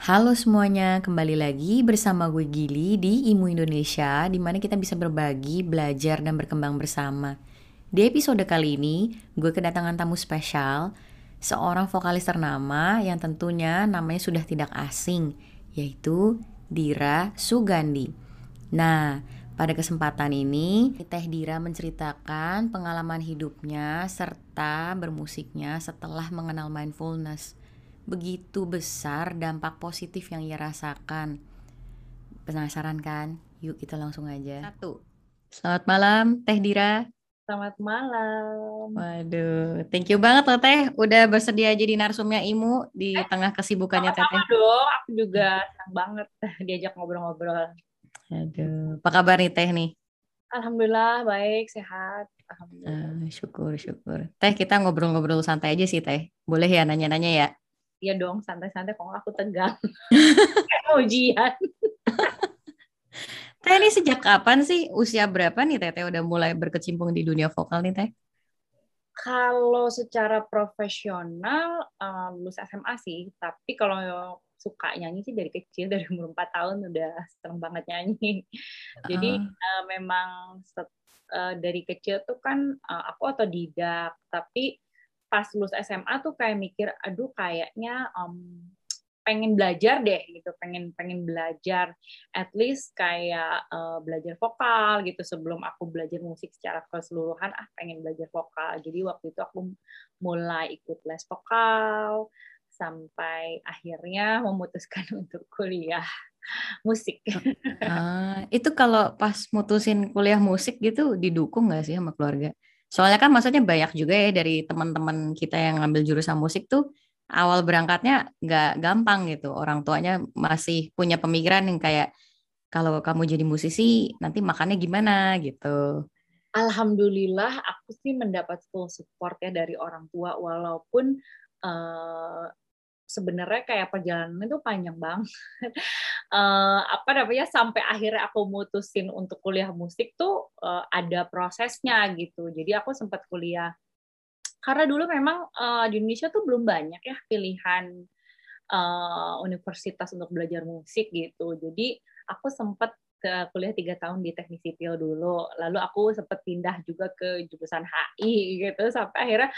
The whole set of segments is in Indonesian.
Halo semuanya, kembali lagi bersama gue Gili di Imu Indonesia, di mana kita bisa berbagi, belajar, dan berkembang bersama. Di episode kali ini, gue kedatangan tamu spesial, seorang vokalis ternama yang tentunya namanya sudah tidak asing, yaitu Dira Sugandi. Nah, pada kesempatan ini, Teh Dira menceritakan pengalaman hidupnya serta bermusiknya setelah mengenal mindfulness begitu besar dampak positif yang ia rasakan. Penasaran kan? Yuk kita langsung aja. Satu. Selamat malam, Teh Dira. Selamat malam. Waduh, thank you banget loh Teh. Udah bersedia jadi narsumnya Imu di eh, tengah kesibukannya Teh. Sama dong, aku juga senang banget diajak ngobrol-ngobrol. Aduh, apa kabar nih Teh nih? Alhamdulillah baik, sehat. Alhamdulillah. Uh, syukur, syukur. Teh kita ngobrol-ngobrol santai aja sih Teh. Boleh ya nanya-nanya ya? Iya dong, santai-santai kok aku tegang. Ujian. Teh ini sejak kapan sih? Usia berapa nih Teh udah mulai berkecimpung di dunia vokal nih Teh? Kalau secara profesional uh, lulus SMA sih, tapi kalau suka nyanyi sih dari kecil dari umur 4 tahun udah seneng banget nyanyi. Jadi uh. Uh, memang set, uh, dari kecil tuh kan uh, aku otodidak, tapi pas lulus SMA tuh kayak mikir aduh kayaknya um, pengen belajar deh gitu pengen pengen belajar at least kayak uh, belajar vokal gitu sebelum aku belajar musik secara keseluruhan ah pengen belajar vokal jadi waktu itu aku mulai ikut les vokal sampai akhirnya memutuskan untuk kuliah musik. Uh, itu kalau pas mutusin kuliah musik gitu didukung nggak sih sama keluarga? Soalnya kan maksudnya banyak juga ya dari teman-teman kita yang ngambil jurusan musik tuh awal berangkatnya nggak gampang gitu. Orang tuanya masih punya pemikiran yang kayak kalau kamu jadi musisi nanti makannya gimana gitu. Alhamdulillah aku sih mendapat full support ya dari orang tua walaupun uh, sebenarnya kayak perjalanan itu panjang banget. uh, apa namanya sampai akhirnya aku mutusin untuk kuliah musik tuh uh, ada prosesnya gitu. Jadi aku sempat kuliah karena dulu memang uh, di Indonesia tuh belum banyak ya pilihan uh, universitas untuk belajar musik gitu. Jadi aku sempat ke kuliah tiga tahun di teknik sipil dulu. Lalu aku sempat pindah juga ke jurusan HI gitu sampai akhirnya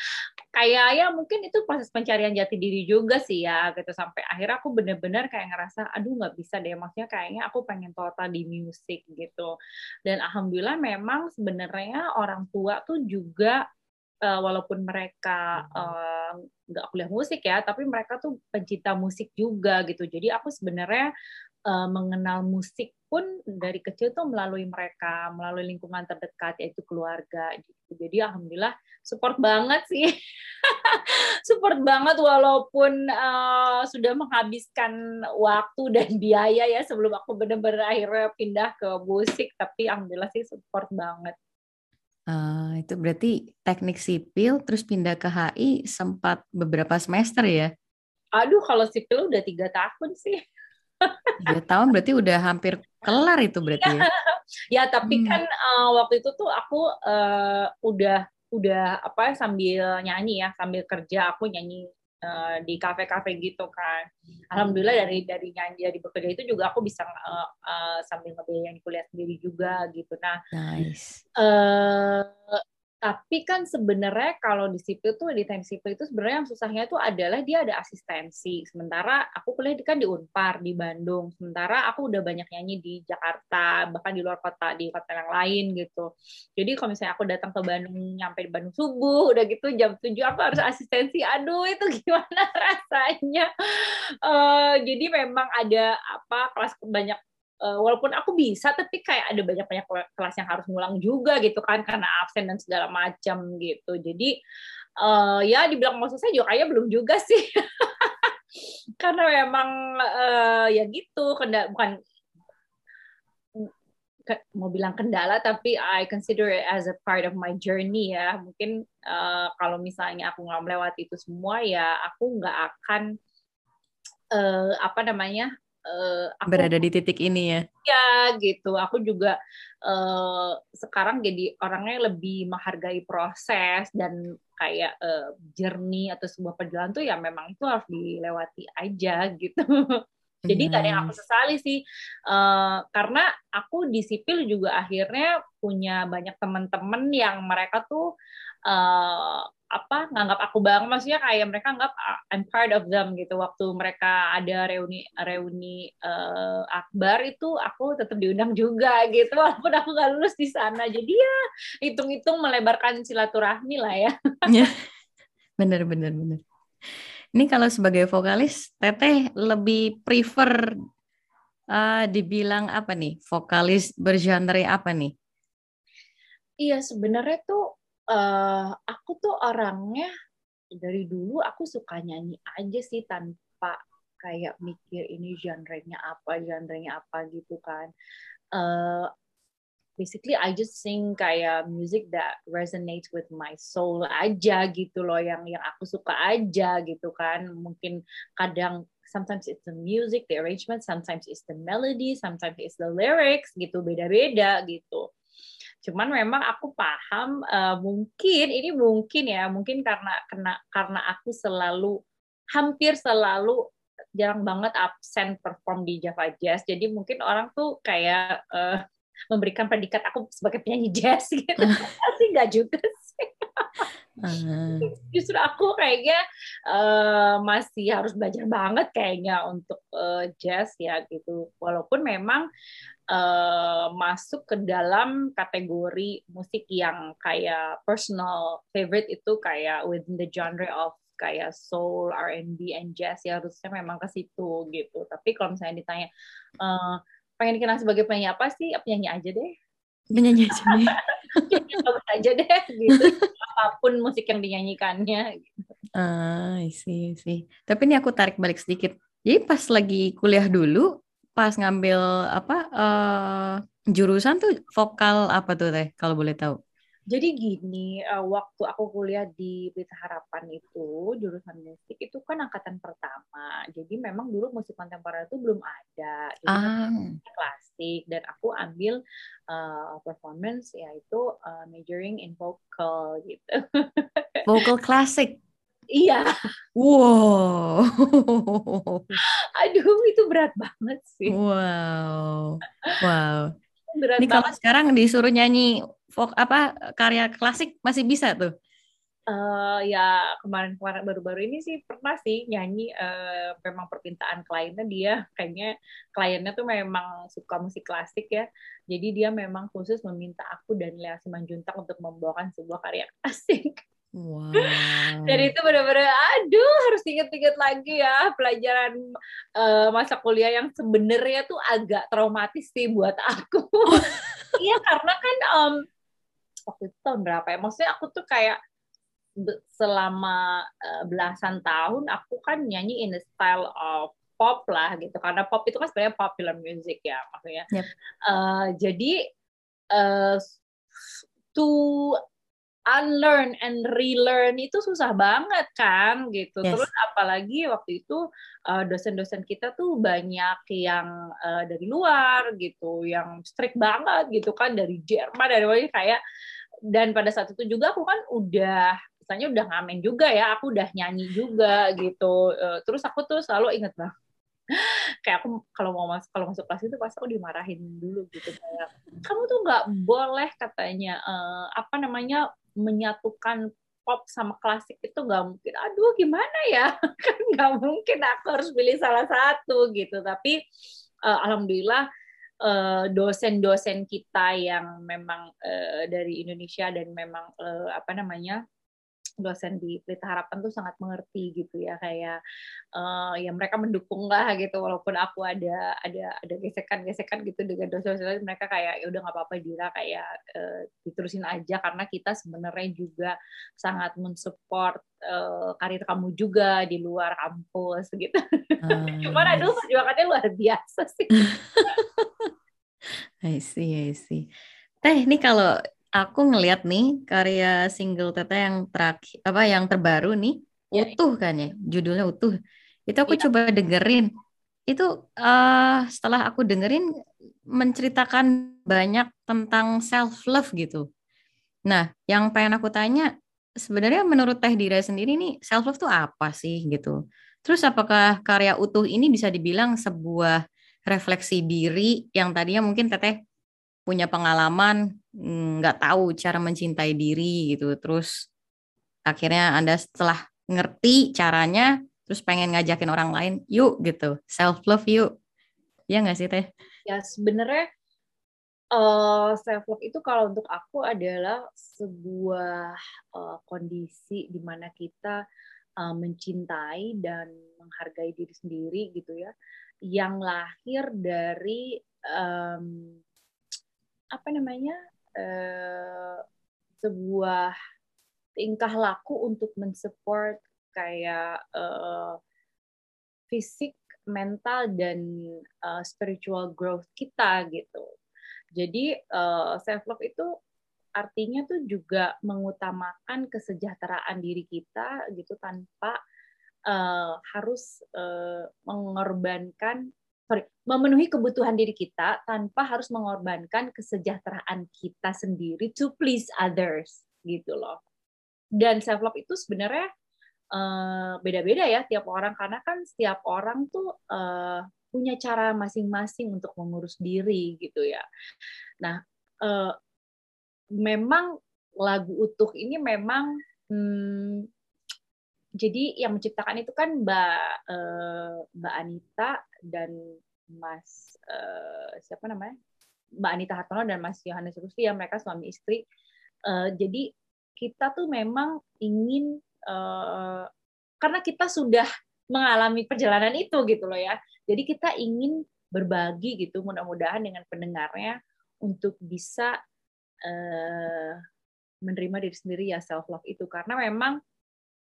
kayak ya mungkin itu proses pencarian jati diri juga sih ya gitu. Sampai akhirnya aku bener-bener kayak ngerasa aduh nggak bisa deh maksudnya kayaknya aku pengen total di musik gitu. Dan alhamdulillah memang sebenarnya orang tua tuh juga uh, walaupun mereka uh, nggak kuliah musik ya, tapi mereka tuh pencinta musik juga gitu. Jadi aku sebenarnya uh, mengenal musik pun dari kecil tuh melalui mereka, melalui lingkungan terdekat yaitu keluarga gitu. Jadi alhamdulillah support banget sih. support banget walaupun uh, sudah menghabiskan waktu dan biaya ya sebelum aku benar-benar akhirnya pindah ke musik, tapi alhamdulillah sih support banget. Uh, itu berarti teknik sipil terus pindah ke HI sempat beberapa semester ya? Aduh, kalau sipil udah tiga tahun sih. Tiga tahun berarti udah hampir kelar itu berarti ya? ya tapi hmm. kan uh, waktu itu tuh aku uh, udah udah apa sambil nyanyi ya sambil kerja aku nyanyi uh, di kafe-kafe gitu kan. Alhamdulillah dari dari nyanyi dari bekerja itu juga aku bisa uh, uh, sambil ngebiayain kuliah sendiri juga gitu. Nah, nice. Uh, tapi kan sebenarnya kalau di sipil tuh di teknik sipil itu sebenarnya yang susahnya tuh adalah dia ada asistensi. Sementara aku kuliah kan di Unpar di Bandung. Sementara aku udah banyak nyanyi di Jakarta, bahkan di luar kota di kota yang lain gitu. Jadi kalau misalnya aku datang ke Bandung nyampe di Bandung subuh udah gitu jam 7 aku harus asistensi. Aduh itu gimana rasanya. Uh, jadi memang ada apa kelas banyak uh, walaupun aku bisa tapi kayak ada banyak banyak kelas yang harus ngulang juga gitu kan karena absen dan segala macam gitu. Jadi uh, ya dibilang mau selesai juga kayak belum juga sih. Karena memang uh, ya gitu kenda bukan mau bilang kendala tapi I consider it as a part of my journey ya. Mungkin uh, kalau misalnya aku nggak melewati itu semua ya aku nggak akan uh, apa namanya uh, aku, berada di titik ini ya. Ya gitu. Aku juga uh, sekarang jadi orangnya lebih menghargai proses dan kayak uh, journey atau sebuah perjalanan tuh ya memang itu harus dilewati aja gitu. Jadi nggak ada yang aku sesali sih, uh, karena aku di sipil juga akhirnya punya banyak teman-teman yang mereka tuh uh, apa nganggap aku bang maksudnya kayak mereka anggap ah, I'm part of them gitu. Waktu mereka ada reuni reuni uh, akbar itu aku tetap diundang juga gitu. Walaupun aku gak lulus di sana. Jadi ya hitung-hitung melebarkan silaturahmi lah ya. Iya. bener bener bener. Ini kalau sebagai vokalis teteh lebih prefer uh, dibilang apa nih? Vokalis bergenre apa nih? Iya sebenarnya tuh uh, aku tuh orangnya dari dulu aku suka nyanyi aja sih tanpa kayak mikir ini genrenya apa, genrenya apa gitu kan. Uh, basically I just sing kayak music that resonates with my soul aja gitu loh yang yang aku suka aja gitu kan. Mungkin kadang sometimes it's the music, the arrangement, sometimes it's the melody, sometimes it's the lyrics gitu, beda-beda gitu. Cuman memang aku paham uh, mungkin ini mungkin ya, mungkin karena kena karena aku selalu hampir selalu jarang banget absen perform di Java Jazz. Jadi mungkin orang tuh kayak uh, memberikan predikat aku sebagai penyanyi jazz gitu. Tapi nggak juga sih. Uh. Justru aku kayaknya uh, masih harus belajar banget kayaknya untuk uh, jazz ya gitu. Walaupun memang uh, masuk ke dalam kategori musik yang kayak personal favorite itu kayak within the genre of kayak soul, R&B, and jazz ya harusnya memang ke situ gitu. Tapi kalau misalnya ditanya uh, pengen dikenal sebagai penyanyi apa sih? Penyanyi aja deh. Penyanyi aja deh. Bagus aja deh gitu. Apa pun musik yang dinyanyikannya. Gitu. Ah, sih sih. Tapi ini aku tarik balik sedikit. Jadi pas lagi kuliah dulu, pas ngambil apa uh, jurusan tuh vokal apa tuh teh kalau boleh tahu? Jadi gini, uh, waktu aku kuliah di Pelita Harapan itu jurusan musik itu kan angkatan pertama. Jadi memang dulu musik kontemporer itu belum ada. Jadi ah. klasik dan aku ambil uh, performance yaitu uh, majoring in vocal gitu. Vocal klasik. Iya. Wow. Aduh, itu berat banget sih. Wow. Wow. Berat Ini kalau sekarang disuruh nyanyi folk apa karya klasik masih bisa tuh? Uh, ya kemarin-kemarin baru-baru ini sih pernah sih nyanyi uh, memang permintaan kliennya dia kayaknya kliennya tuh memang suka musik klasik ya jadi dia memang khusus meminta aku dan Lea Simanjuntak untuk membawakan sebuah karya klasik Wow. Dan itu benar-benar, aduh harus inget-inget lagi ya pelajaran uh, masa kuliah yang sebenarnya tuh agak traumatis sih buat aku. Iya karena kan um, waktu itu tahun berapa ya? Maksudnya aku tuh kayak selama uh, belasan tahun aku kan nyanyi in the style of pop lah gitu karena pop itu kan sebenarnya popular music ya maksudnya. Yep. Uh, jadi uh, to unlearn and relearn itu susah banget kan gitu. Yes. Terus apalagi waktu itu uh, dosen-dosen kita tuh banyak yang uh, dari luar gitu, yang strict banget gitu kan dari Jerman dari mana kayak dan pada saat itu juga aku kan udah misalnya udah ngamen juga ya, aku udah nyanyi juga gitu. Uh, terus aku tuh selalu inget banget kayak aku kalau mau masuk kalau masuk kelas itu pas aku dimarahin dulu gitu kayak kamu tuh nggak boleh katanya uh, apa namanya menyatukan pop sama klasik itu nggak mungkin. Aduh, gimana ya? kan nggak mungkin aku harus pilih salah satu gitu. Tapi uh, alhamdulillah uh, dosen-dosen kita yang memang uh, dari Indonesia dan memang uh, apa namanya dosen di Pelita Harapan tuh sangat mengerti gitu ya kayak uh, ya mereka mendukung lah gitu walaupun aku ada ada ada gesekan-gesekan gitu dengan dosen-dosen mereka kayak ya udah nggak apa-apa Dira kayak uh, diterusin aja karena kita sebenarnya juga sangat mensupport uh, karir kamu juga di luar kampus gitu. Hmm. Cuman aduh perjuangannya luar biasa sih. I see, I see. Teh, ini kalau aku ngeliat nih karya single Tete yang terakhir apa yang terbaru nih ya, utuh kan ya? Judulnya utuh. Itu aku ya. coba dengerin. Itu uh, setelah aku dengerin menceritakan banyak tentang self love gitu. Nah yang pengen aku tanya sebenarnya menurut Teh Dira sendiri nih self love tuh apa sih gitu? Terus apakah karya utuh ini bisa dibilang sebuah refleksi diri yang tadinya mungkin teteh punya pengalaman mm, nggak tahu cara mencintai diri gitu. Terus akhirnya Anda setelah ngerti caranya terus pengen ngajakin orang lain, yuk gitu. Self love yuk. Ya nggak sih Teh? Ya sebenarnya uh, self love itu kalau untuk aku adalah sebuah uh, kondisi di mana kita uh, mencintai dan menghargai diri sendiri gitu ya yang lahir dari um, apa namanya uh, sebuah tingkah laku untuk mensupport kayak uh, fisik mental dan uh, spiritual growth kita gitu. Jadi uh, self love itu artinya tuh juga mengutamakan kesejahteraan diri kita gitu tanpa uh, harus uh, mengorbankan sorry memenuhi kebutuhan diri kita tanpa harus mengorbankan kesejahteraan kita sendiri to please others gitu loh. Dan self love itu sebenarnya uh, beda-beda ya tiap orang karena kan setiap orang tuh uh, punya cara masing-masing untuk mengurus diri gitu ya. Nah uh, memang lagu utuh ini memang hmm, jadi yang menciptakan itu kan Mbak uh, Mbak Anita dan Mas uh, siapa namanya Mbak Anita Hartono dan Mas Yohanes Rusti ya mereka suami istri. Uh, jadi kita tuh memang ingin uh, karena kita sudah mengalami perjalanan itu gitu loh ya. Jadi kita ingin berbagi gitu mudah-mudahan dengan pendengarnya untuk bisa uh, menerima diri sendiri ya self love itu karena memang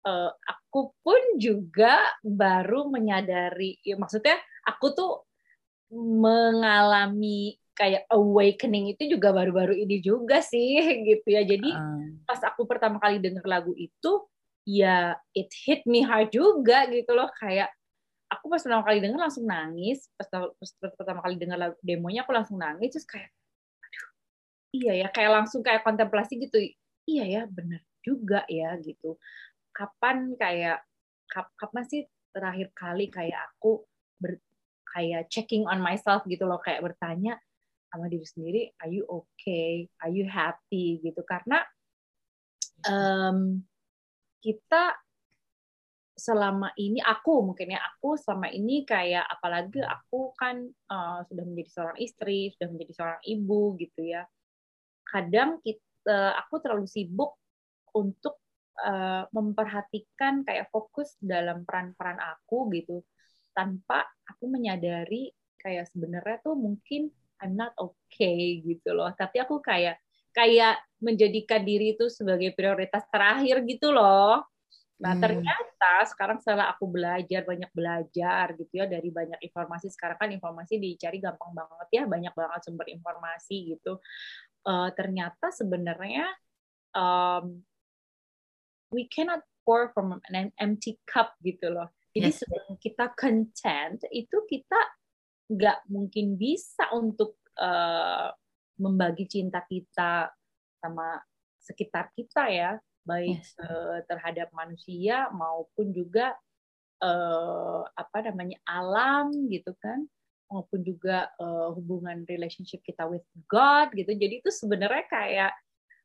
uh, aku pun juga baru menyadari ya maksudnya aku tuh mengalami kayak awakening itu juga baru-baru ini juga sih gitu ya. Jadi uh. pas aku pertama kali denger lagu itu ya it hit me hard juga gitu loh. Kayak aku pas pertama kali denger langsung nangis pas, pas pertama kali denger lagu demonya aku langsung nangis terus kayak iya ya kayak langsung kayak kontemplasi gitu iya ya benar juga ya gitu kapan kayak kap, kapan sih terakhir kali kayak aku ber, kayak checking on myself gitu loh kayak bertanya sama diri sendiri are you okay? Are you happy? gitu. Karena um, kita selama ini aku mungkin ya aku selama ini kayak apalagi aku kan uh, sudah menjadi seorang istri sudah menjadi seorang ibu gitu ya. Kadang kita aku terlalu sibuk untuk uh, memperhatikan kayak fokus dalam peran-peran aku gitu tanpa aku menyadari kayak sebenarnya tuh mungkin I'm not okay gitu loh tapi aku kayak kayak menjadikan diri itu sebagai prioritas terakhir gitu loh Nah, hmm. ternyata sekarang setelah aku belajar, banyak belajar gitu ya dari banyak informasi. Sekarang kan informasi dicari gampang banget ya, banyak banget sumber informasi gitu uh, ternyata sebenarnya um, we cannot pour from an empty cup gitu loh. Jadi yes. sebelum kita content itu kita nggak mungkin bisa untuk uh, membagi cinta kita sama sekitar kita ya, baik yes. uh, terhadap manusia maupun juga uh, apa namanya alam gitu kan maupun juga uh, hubungan relationship kita with God gitu. Jadi itu sebenarnya kayak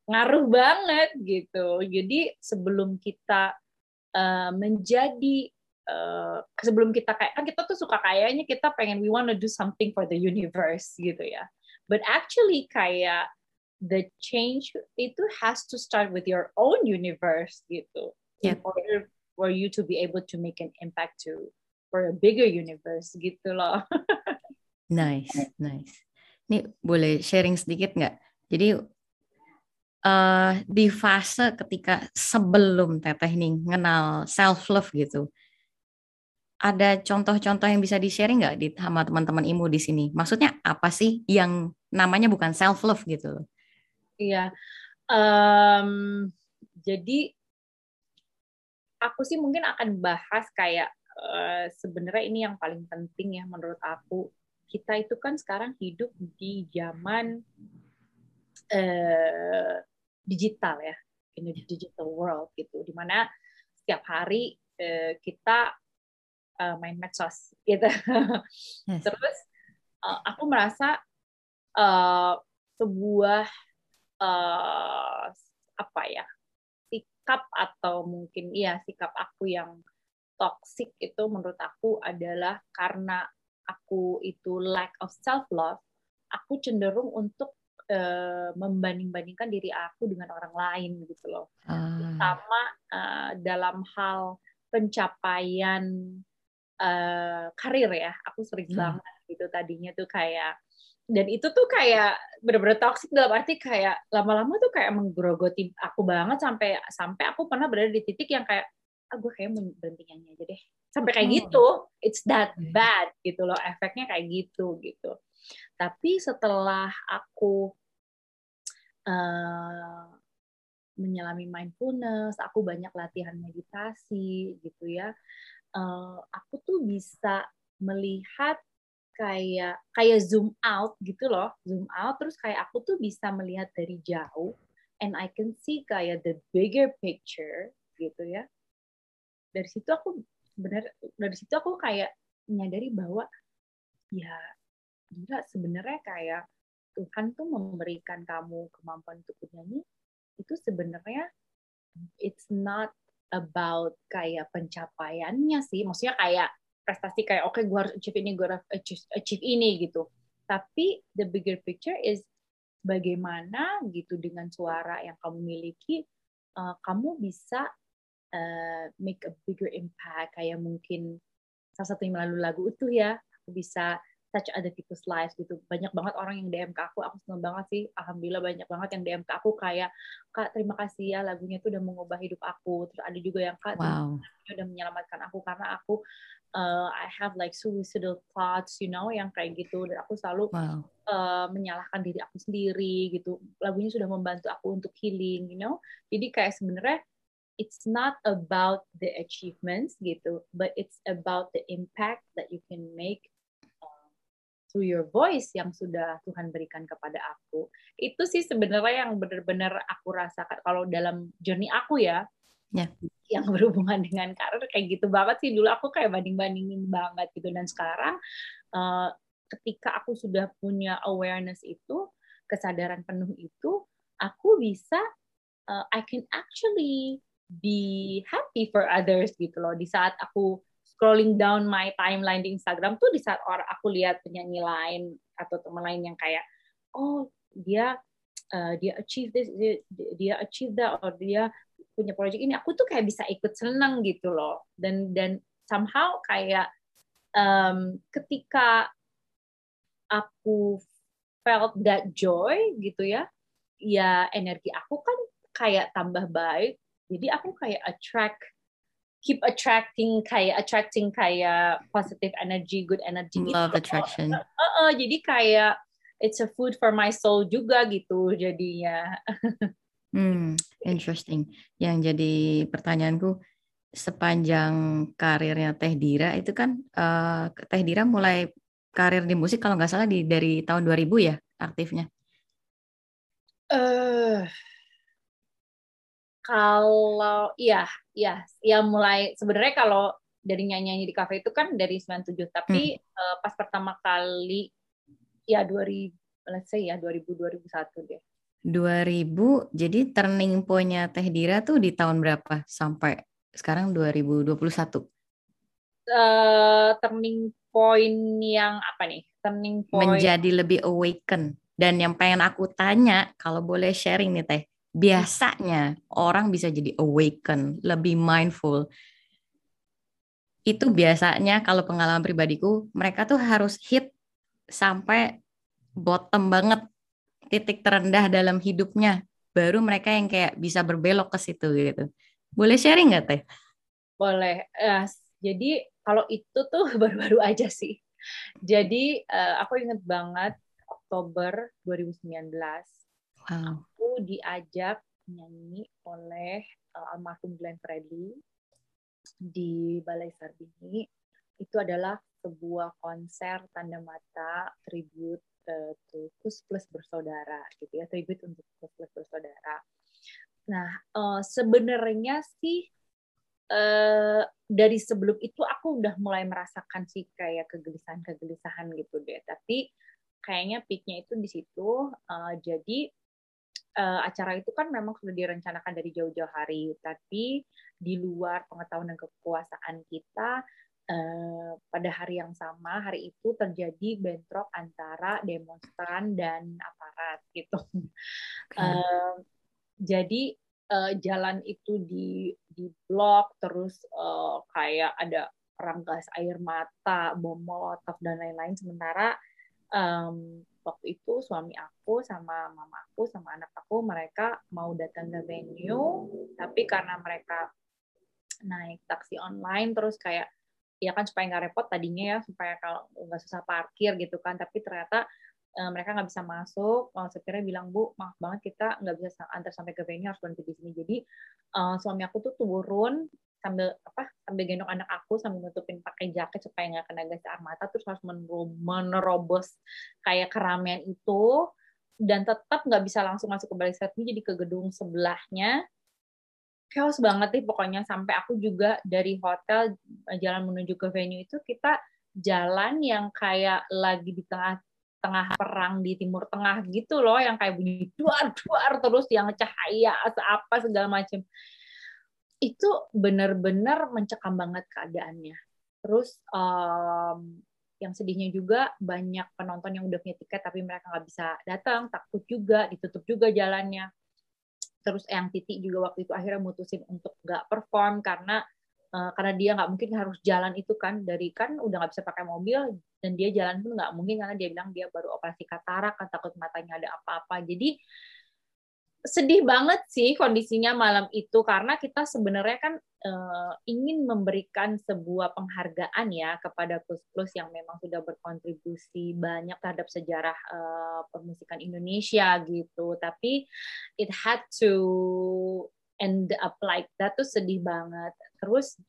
ngaruh banget gitu. Jadi sebelum kita uh, menjadi uh, sebelum kita kayak kan kita tuh suka kayaknya kita pengen we wanna do something for the universe gitu ya. But actually kayak the change itu has to start with your own universe gitu. Yeah. In order for you to be able to make an impact to for a bigger universe gitu loh. Nice, nice. Ini boleh sharing sedikit nggak? Jadi uh, di fase ketika sebelum Teteh ini kenal self love gitu, ada contoh-contoh yang bisa di sharing nggak di sama teman-teman imu di sini? Maksudnya apa sih yang namanya bukan self love gitu? Iya, um, jadi aku sih mungkin akan bahas kayak uh, sebenarnya ini yang paling penting ya menurut aku kita itu kan sekarang hidup di zaman uh, digital ya, in the digital world gitu, di mana setiap hari uh, kita uh, main medsos gitu. Yes. Terus uh, aku merasa uh, sebuah uh, apa ya sikap atau mungkin iya sikap aku yang toxic itu menurut aku adalah karena aku itu lack of self love, aku cenderung untuk uh, membanding-bandingkan diri aku dengan orang lain gitu loh. Uh. Sama uh, dalam hal pencapaian uh, karir ya, aku sering hmm. banget gitu tadinya tuh kayak dan itu tuh kayak bener-bener toxic dalam arti kayak lama-lama tuh kayak menggerogoti aku banget sampai sampai aku pernah berada di titik yang kayak ah gue kayak berhenti nyanyi aja deh sampai kayak oh. gitu it's that bad gitu loh efeknya kayak gitu gitu tapi setelah aku uh, menyelami mindfulness aku banyak latihan meditasi gitu ya. Uh, aku tuh bisa melihat kayak kayak zoom out gitu loh zoom out. Terus kayak aku tuh bisa melihat dari jauh and I can see kayak the bigger picture gitu ya. Dari situ aku benar dari situ aku kayak menyadari bahwa ya gila sebenarnya kayak Tuhan tuh memberikan kamu kemampuan untuk bernyanyi itu sebenarnya it's not about kayak pencapaiannya sih. Maksudnya kayak prestasi kayak oke okay, gue harus achieve ini gue harus achieve, achieve ini gitu. Tapi the bigger picture is bagaimana gitu dengan suara yang kamu miliki uh, kamu bisa uh, make a bigger impact. Kayak mungkin salah satu yang melalui lagu itu ya aku bisa touch other people's lives gitu. Banyak banget orang yang DM ke aku, aku seneng banget sih. Alhamdulillah banyak banget yang DM ke aku kayak, Kak terima kasih ya lagunya itu udah mengubah hidup aku. Terus ada juga yang Kak wow. udah menyelamatkan aku karena aku uh, I have like suicidal thoughts, you know, yang kayak gitu. Dan aku selalu wow. uh, menyalahkan diri aku sendiri gitu. Lagunya sudah membantu aku untuk healing, you know. Jadi kayak sebenarnya it's not about the achievements gitu, but it's about the impact that you can make through your voice yang sudah Tuhan berikan kepada aku. Itu sih sebenarnya yang benar-benar aku rasakan kalau dalam journey aku ya. Yeah. Yang berhubungan dengan karir kayak gitu banget sih dulu aku kayak banding-bandingin banget gitu dan sekarang uh, ketika aku sudah punya awareness itu, kesadaran penuh itu, aku bisa uh, I can actually be happy for others gitu loh di saat aku scrolling down my timeline di Instagram tuh di saat orang aku lihat penyanyi lain atau teman lain yang kayak oh dia uh, dia achieve this dia, dia achieve that or dia punya project ini. Aku tuh kayak bisa ikut senang gitu loh. Dan dan somehow kayak um, ketika aku felt that joy gitu ya ya energi aku kan kayak tambah baik. Jadi aku kayak attract keep attracting kayak attracting kayak positive energy, good energy. Love gitu. attraction. Uh, uh, uh, jadi kayak it's a food for my soul juga gitu jadinya. hmm, interesting. Yang jadi pertanyaanku sepanjang karirnya Teh Dira itu kan uh, Teh Dira mulai karir di musik kalau nggak salah di dari tahun 2000 ya aktifnya. Eh uh, kalau iya, iya, ya mulai sebenarnya kalau dari nyanyi-nyanyi di kafe itu kan dari 97, tapi hmm. uh, pas pertama kali ya 2000 let's say ya 2000 2001 deh. 2000 jadi turning point-nya Teh Dira tuh di tahun berapa sampai sekarang 2021? Uh, turning point yang apa nih? Turning point menjadi lebih awaken. Dan yang pengen aku tanya kalau boleh sharing nih Teh biasanya orang bisa jadi awaken, lebih mindful. Itu biasanya kalau pengalaman pribadiku, mereka tuh harus hit sampai bottom banget, titik terendah dalam hidupnya. Baru mereka yang kayak bisa berbelok ke situ gitu. Boleh sharing nggak Teh? Boleh. Uh, jadi kalau itu tuh baru-baru aja sih. Jadi uh, aku inget banget Oktober 2019 Wow. Diajak nyanyi oleh uh, almarhum Glenn Fredly di Balai Sarbini. Itu adalah sebuah konser tanda mata tribute uh, to Kus Plus Bersaudara gitu ya, tribute untuk Kus Plus Bersaudara. Nah, uh, sebenarnya sih uh, dari sebelum itu aku udah mulai merasakan sih kayak kegelisahan-kegelisahan gitu deh. Tapi kayaknya peaknya itu di situ. Uh, jadi uh, acara itu kan memang sudah direncanakan dari jauh-jauh hari, tapi di luar pengetahuan dan kekuasaan kita, uh, pada hari yang sama hari itu terjadi bentrok antara demonstran dan aparat gitu. Okay. Uh, jadi uh, jalan itu di di blok terus uh, kayak ada ranggas air mata, bom molotov dan lain-lain sementara um, waktu itu suami aku sama mama aku sama anak aku mereka mau datang ke venue tapi karena mereka naik taksi online terus kayak ya kan supaya nggak repot tadinya ya supaya kalau nggak susah parkir gitu kan tapi ternyata uh, mereka nggak bisa masuk. Uh, bilang bu maaf banget kita nggak bisa antar sampai ke venue harus berhenti di sini. Jadi uh, suami aku tuh turun sambil apa sambil gendong anak aku sambil nutupin pakai jaket supaya nggak kena gas air mata terus harus menerobos kayak keramaian itu dan tetap nggak bisa langsung masuk ke balik jadi ke gedung sebelahnya. Chaos banget nih pokoknya sampai aku juga dari hotel jalan menuju ke venue itu kita jalan yang kayak lagi di tengah tengah perang di timur tengah gitu loh yang kayak bunyi duar duar terus yang cahaya apa segala macam itu benar-benar mencekam banget keadaannya. Terus um, yang sedihnya juga banyak penonton yang udah punya tiket tapi mereka nggak bisa datang takut juga ditutup juga jalannya. Terus yang titik juga waktu itu akhirnya mutusin untuk nggak perform karena uh, karena dia nggak mungkin harus jalan itu kan. Dari kan udah nggak bisa pakai mobil dan dia jalan pun nggak mungkin karena dia bilang dia baru operasi katarak kan takut matanya ada apa-apa. Jadi sedih banget sih kondisinya malam itu karena kita sebenarnya kan uh, ingin memberikan sebuah penghargaan ya kepada Kus Plus yang memang sudah berkontribusi banyak terhadap sejarah uh, permusikan Indonesia gitu. Tapi it had to end up like that tuh sedih banget. Terus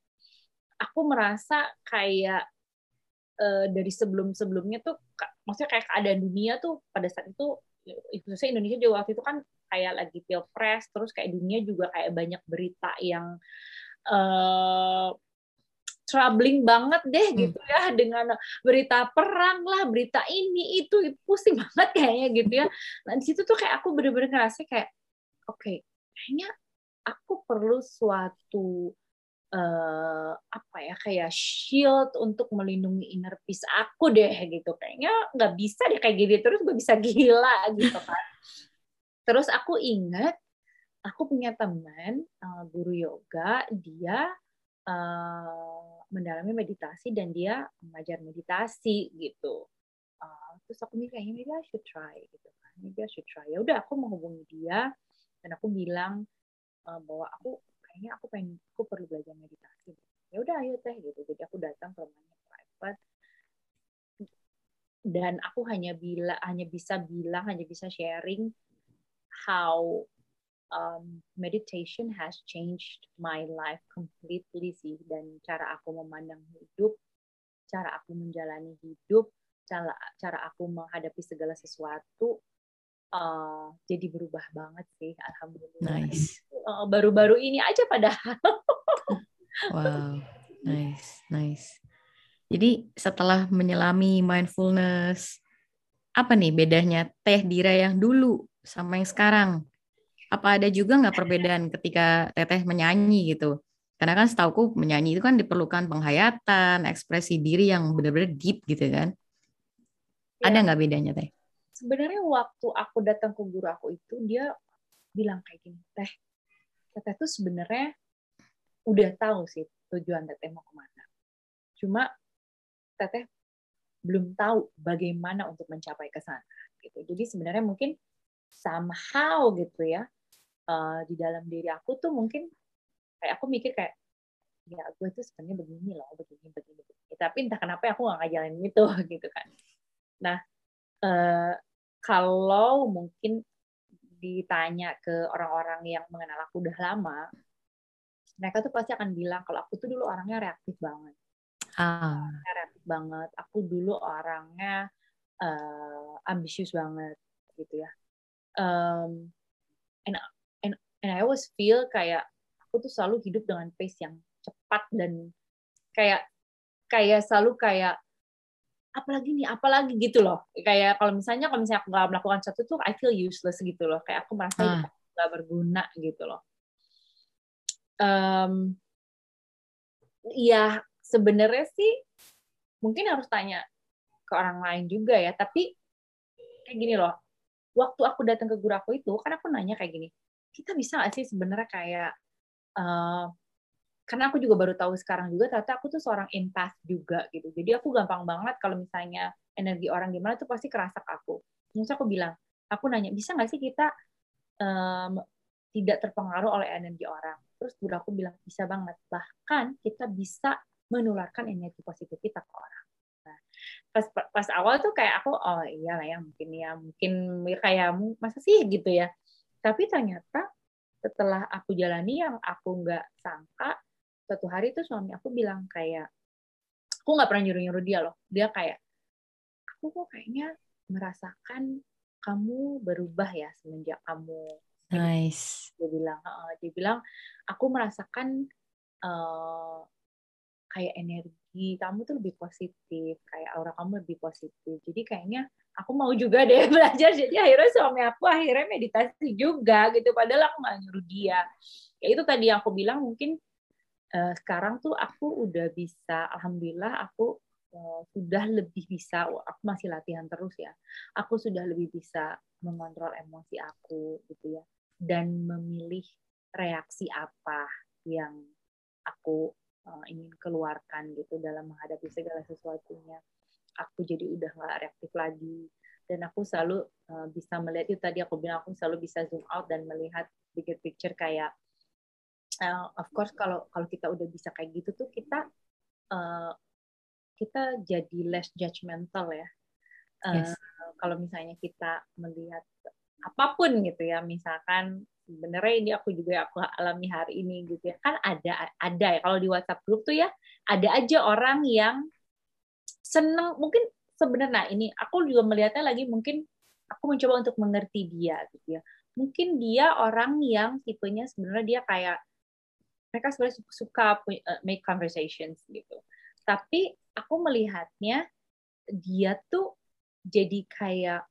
aku merasa kayak uh, dari sebelum-sebelumnya tuh maksudnya kayak keadaan dunia tuh pada saat itu Indonesia juga waktu itu kan kayak lagi pilpres terus kayak dunia juga kayak banyak berita yang uh, troubling banget deh hmm. gitu ya dengan berita perang lah berita ini itu pusing banget kayaknya gitu ya. Nah di situ tuh kayak aku bener-bener ngerasa kayak oke okay, kayaknya aku perlu suatu uh, apa ya kayak shield untuk melindungi inner peace aku deh gitu. Kayaknya nggak bisa deh kayak gini terus gue bisa gila gitu kan terus aku ingat aku punya teman uh, guru yoga dia uh, mendalami meditasi dan dia mengajar meditasi gitu. Uh, terus aku mikir kayaknya maybe I should try gitu kan. Maybe I should try. Ya udah aku menghubungi dia dan aku bilang uh, bahwa aku kayaknya aku pengen aku perlu belajar meditasi. Ya udah ayo teh gitu. Jadi aku datang ke rumahnya private. Dan aku hanya bila hanya bisa bilang hanya bisa sharing how um, meditation has changed my life completely sih. Dan cara aku memandang hidup cara aku menjalani hidup cara cara aku menghadapi segala sesuatu uh, jadi berubah banget sih alhamdulillah. Nice. Uh, baru-baru ini aja padahal. Wow nice nice. Jadi setelah menyelami mindfulness apa nih bedanya teh dira yang dulu sama yang sekarang? Apa ada juga nggak perbedaan ketika teteh menyanyi gitu? Karena kan setauku menyanyi itu kan diperlukan penghayatan ekspresi diri yang benar-benar deep gitu kan. Ya. ada nggak bedanya teh? Sebenarnya waktu aku datang ke guru aku itu dia bilang kayak gini teh teteh tuh sebenarnya udah tahu sih tujuan teteh mau ke mana. Cuma teteh belum tahu bagaimana untuk mencapai ke sana gitu. Jadi sebenarnya mungkin somehow gitu ya uh, di dalam diri aku tuh mungkin kayak aku mikir kayak ya gue tuh sebenarnya begini loh begini begini begini. Tapi entah kenapa aku nggak ngajalin itu gitu kan. Nah Eh, kalau mungkin ditanya ke orang-orang yang mengenal aku udah lama, mereka tuh pasti akan bilang kalau aku tuh dulu orangnya reaktif banget. Ah. Reaktif banget. Aku dulu orangnya uh, ambisius banget gitu ya. Um, and and and I always feel kayak aku tuh selalu hidup dengan pace yang cepat dan kayak kayak selalu kayak apalagi nih apalagi gitu loh kayak kalau misalnya kalau misalnya aku nggak melakukan sesuatu tuh I feel useless gitu loh kayak aku merasa ah. nggak berguna gitu loh um, ya sebenarnya sih mungkin harus tanya ke orang lain juga ya tapi kayak gini loh waktu aku datang ke guru aku itu kan aku nanya kayak gini kita bisa nggak sih sebenarnya kayak uh, karena aku juga baru tahu sekarang juga ternyata aku tuh seorang empath juga gitu. Jadi aku gampang banget kalau misalnya energi orang gimana tuh pasti kerasa ke aku. Terus aku bilang, aku nanya bisa nggak sih kita um, tidak terpengaruh oleh energi orang? Terus guru aku bilang bisa banget. Bahkan kita bisa menularkan energi positif kita ke orang. Nah, pas pas awal tuh kayak aku oh iya lah ya mungkin ya mungkin kayak masa sih gitu ya. Tapi ternyata setelah aku jalani yang aku nggak sangka suatu hari tuh suami aku bilang kayak aku nggak pernah nyuruh nyuruh dia loh dia kayak aku kok kayaknya merasakan kamu berubah ya semenjak kamu nice dia bilang uh, dia bilang aku merasakan uh, kayak energi kamu tuh lebih positif kayak aura kamu lebih positif. Jadi kayaknya aku mau juga deh belajar. Jadi akhirnya suami aku akhirnya meditasi juga gitu. Padahal aku nggak nyuruh dia. Ya itu tadi yang aku bilang mungkin uh, sekarang tuh aku udah bisa alhamdulillah aku uh, sudah lebih bisa. Aku masih latihan terus ya. Aku sudah lebih bisa mengontrol emosi aku gitu ya. Dan memilih reaksi apa yang aku uh, ingin keluarkan gitu dalam menghadapi segala sesuatunya aku jadi udah nggak reaktif lagi dan aku selalu uh, bisa melihat itu tadi aku bilang aku selalu bisa zoom out dan melihat bigger picture kayak uh, of course kalau kalau kita udah bisa kayak gitu tuh kita uh, kita jadi less judgmental ya. Uh, yes. Kalau misalnya kita melihat apa pun gitu ya, misalkan sebenarnya ini aku juga aku alami hari ini gitu ya, kan ada ada ya kalau di WhatsApp grup tuh ya ada aja orang yang seneng mungkin sebenarnya nah ini aku juga melihatnya lagi mungkin aku mencoba untuk mengerti dia gitu ya. Mungkin dia orang yang tipenya sebenarnya dia kayak mereka sebenarnya suka uh, make conversations gitu. Tapi aku melihatnya dia tuh jadi kayak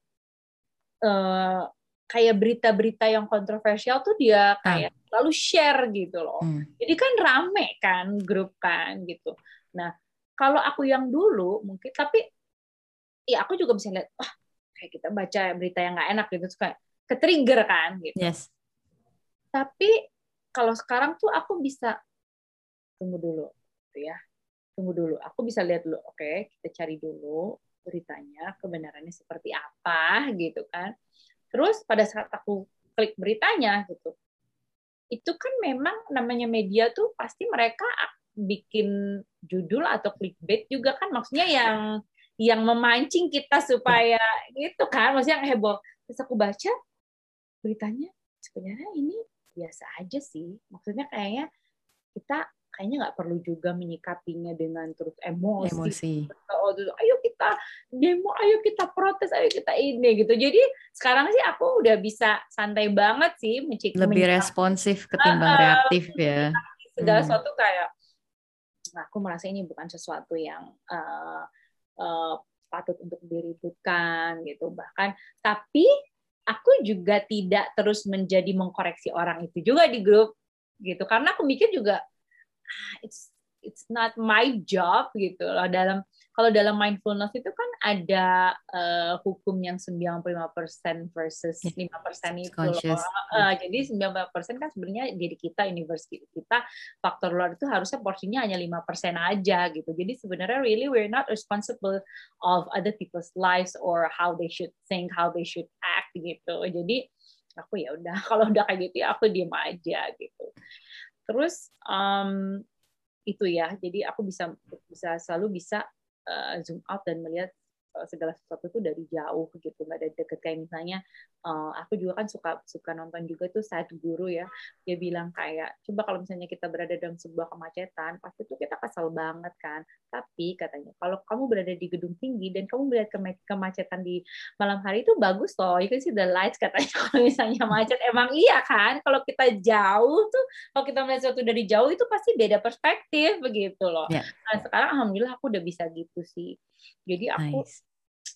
uh, kayak berita-berita yang kontroversial tuh dia kayak ah. lalu share gitu loh. Hmm. Jadi kan rame kan grup kan gitu. Nah, kalau aku yang dulu mungkin tapi ya aku juga bisa lihat wah kayak kita baca berita yang nggak enak gitu kayak ke trigger kan gitu. Yes. Tapi kalau sekarang tuh aku bisa tunggu dulu gitu ya tunggu dulu aku bisa lihat dulu oke okay, kita cari dulu beritanya kebenarannya seperti apa gitu kan terus pada saat aku klik beritanya gitu itu kan memang namanya media tuh pasti mereka bikin judul atau clickbait juga kan. Maksudnya yang yang memancing kita supaya gitu kan. Maksudnya yang heboh. Terus aku baca beritanya sebenarnya ini biasa aja sih. Maksudnya kayaknya kita kayaknya nggak perlu juga menyikapinya dengan terus emosi. emosi. Oh, ayo kita demo, ayo kita protes, ayo kita ini gitu. Jadi sekarang sih aku udah bisa santai banget sih mencik lebih responsif ketimbang uh, reaktif ya. Segala hmm. sesuatu kayak nah, aku merasa ini bukan sesuatu yang uh, uh, patut untuk diributkan gitu bahkan tapi aku juga tidak terus menjadi mengkoreksi orang itu juga di grup gitu karena aku mikir juga it's it's not my job gitu loh dalam kalau dalam mindfulness itu kan ada uh, hukum yang 95% versus 5% itu loh. Uh, jadi 95% kan sebenarnya diri kita, universe kita, faktor luar itu harusnya porsinya hanya 5% aja gitu. Jadi sebenarnya really we're not responsible of other people's lives or how they should think, how they should act gitu. Jadi aku ya udah kalau udah kayak gitu ya aku diem aja gitu. Terus um, itu ya, jadi aku bisa bisa selalu bisa uh, zoom out dan melihat uh, segala sesuatu itu dari jauh gitu nggak dari deket. Kayak misalnya uh, aku juga kan suka suka nonton juga tuh saat guru ya. Dia bilang kayak coba kalau misalnya kita berada dalam sebuah kemacetan pasti tuh kita kesel banget kan Tapi katanya kalau kamu berada di gedung tinggi dan kamu melihat kemacetan di malam hari itu bagus loh. You can see the lights katanya kalau misalnya macet. Emang iya kan? Kalau kita jauh tuh, kalau kita melihat sesuatu dari jauh itu pasti beda perspektif begitu loh. Yeah. Nah sekarang alhamdulillah aku udah bisa gitu sih. Jadi aku nice.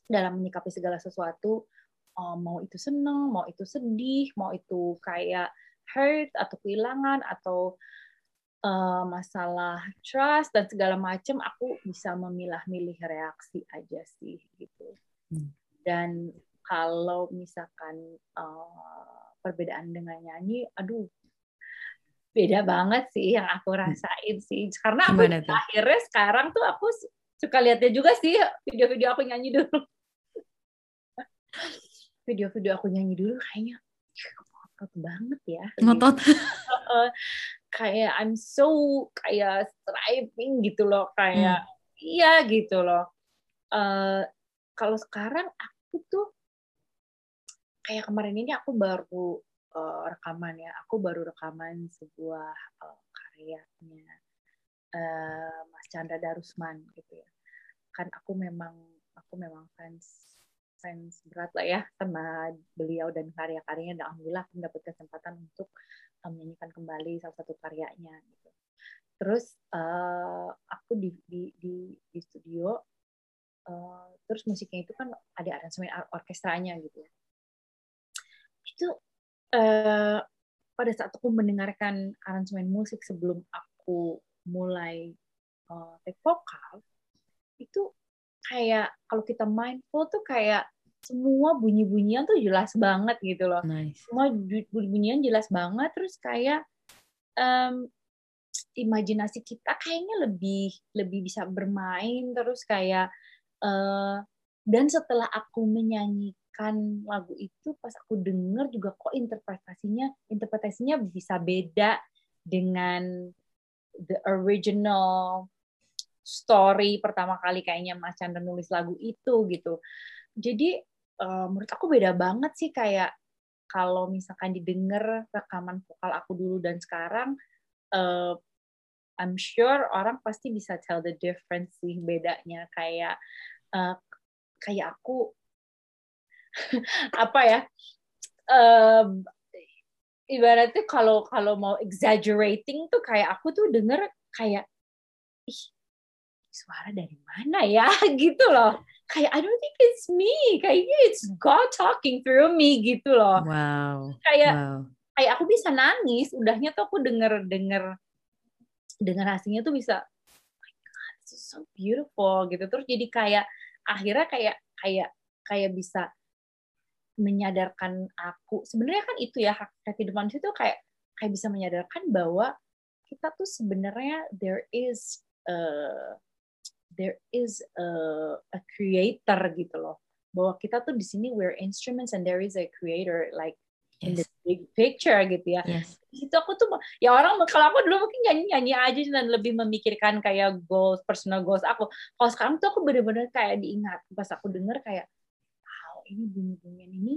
dalam menyikapi segala sesuatu, oh, mau itu seneng, mau itu sedih, mau itu kayak hurt atau kehilangan atau uh, masalah trust dan segala macam aku bisa memilah-milih reaksi aja sih gitu. Hmm. dan kalau misalkan uh, perbedaan dengan nyanyi aduh beda banget sih yang aku hmm. rasain sih. Karena aku akhirnya sekarang tuh aku suka lihatnya juga sih video-video aku nyanyi dulu. Video-video aku nyanyi dulu kayaknya ngotot banget ya. Ngotot kayak I'm so kayak striving gitu loh kayak hmm. iya gitu loh. Uh, kalau sekarang aku tuh kayak kemarin ini aku baru uh, rekaman ya. Aku baru rekaman sebuah uh, karyanya uh, Mas Chandra Darusman gitu ya. Kan aku memang aku memang fans fans berat lah ya sama beliau dan karya-karyanya. Dan alhamdulillah aku mendapat kesempatan untuk menyanyikan kembali salah satu karyanya gitu. Terus uh, aku di di di, di studio uh, terus musiknya itu kan ada aransemen orkestranya gitu. Itu uh, pada saat aku mendengarkan aransemen musik sebelum aku mulai uh, take vokal itu kayak kalau kita mindful tuh kayak semua bunyi-bunyian tuh jelas banget gitu loh. Nice. Semua bunyi-bunyian jelas banget terus kayak um, imajinasi kita kayaknya lebih lebih bisa bermain terus kayak uh, dan setelah aku menyanyikan lagu itu pas aku denger juga kok interpretasinya interpretasinya bisa beda dengan the original story pertama kali kayaknya Mas Chandra nulis lagu itu gitu. Jadi uh, menurut aku beda banget sih kayak kalau misalkan didengar rekaman vokal aku dulu dan sekarang uh, I'm sure orang pasti bisa tell the difference sih bedanya. Kayak uh, kayak aku apa ya uh, ibaratnya kalau kalau mau exaggerating tuh kayak aku tuh denger kayak ih suara dari mana ya? Gitu loh kayak I don't think it's me. Kayaknya it's God talking through me gitu loh. Wow kayak wow. kayak aku bisa nangis udahnya tuh aku denger denger denger hasilnya tuh bisa oh my God this is so beautiful gitu. Terus jadi kayak akhirnya kayak kayak kayak bisa menyadarkan aku. Sebenarnya kan itu ya hak kehidupan itu kayak kayak bisa menyadarkan bahwa kita tuh sebenarnya there is uh, there is a, a creator gitu loh bahwa kita tuh di sini we're instruments and there is a creator like yes. in the big picture gitu ya. Yes. Itu aku tuh ya orang kalau aku dulu mungkin nyanyi nyanyi aja dan lebih memikirkan kayak goals personal goals aku. Kalau sekarang tuh aku bener-bener kayak diingat pas aku denger kayak wow ini bunyi-bunyian ini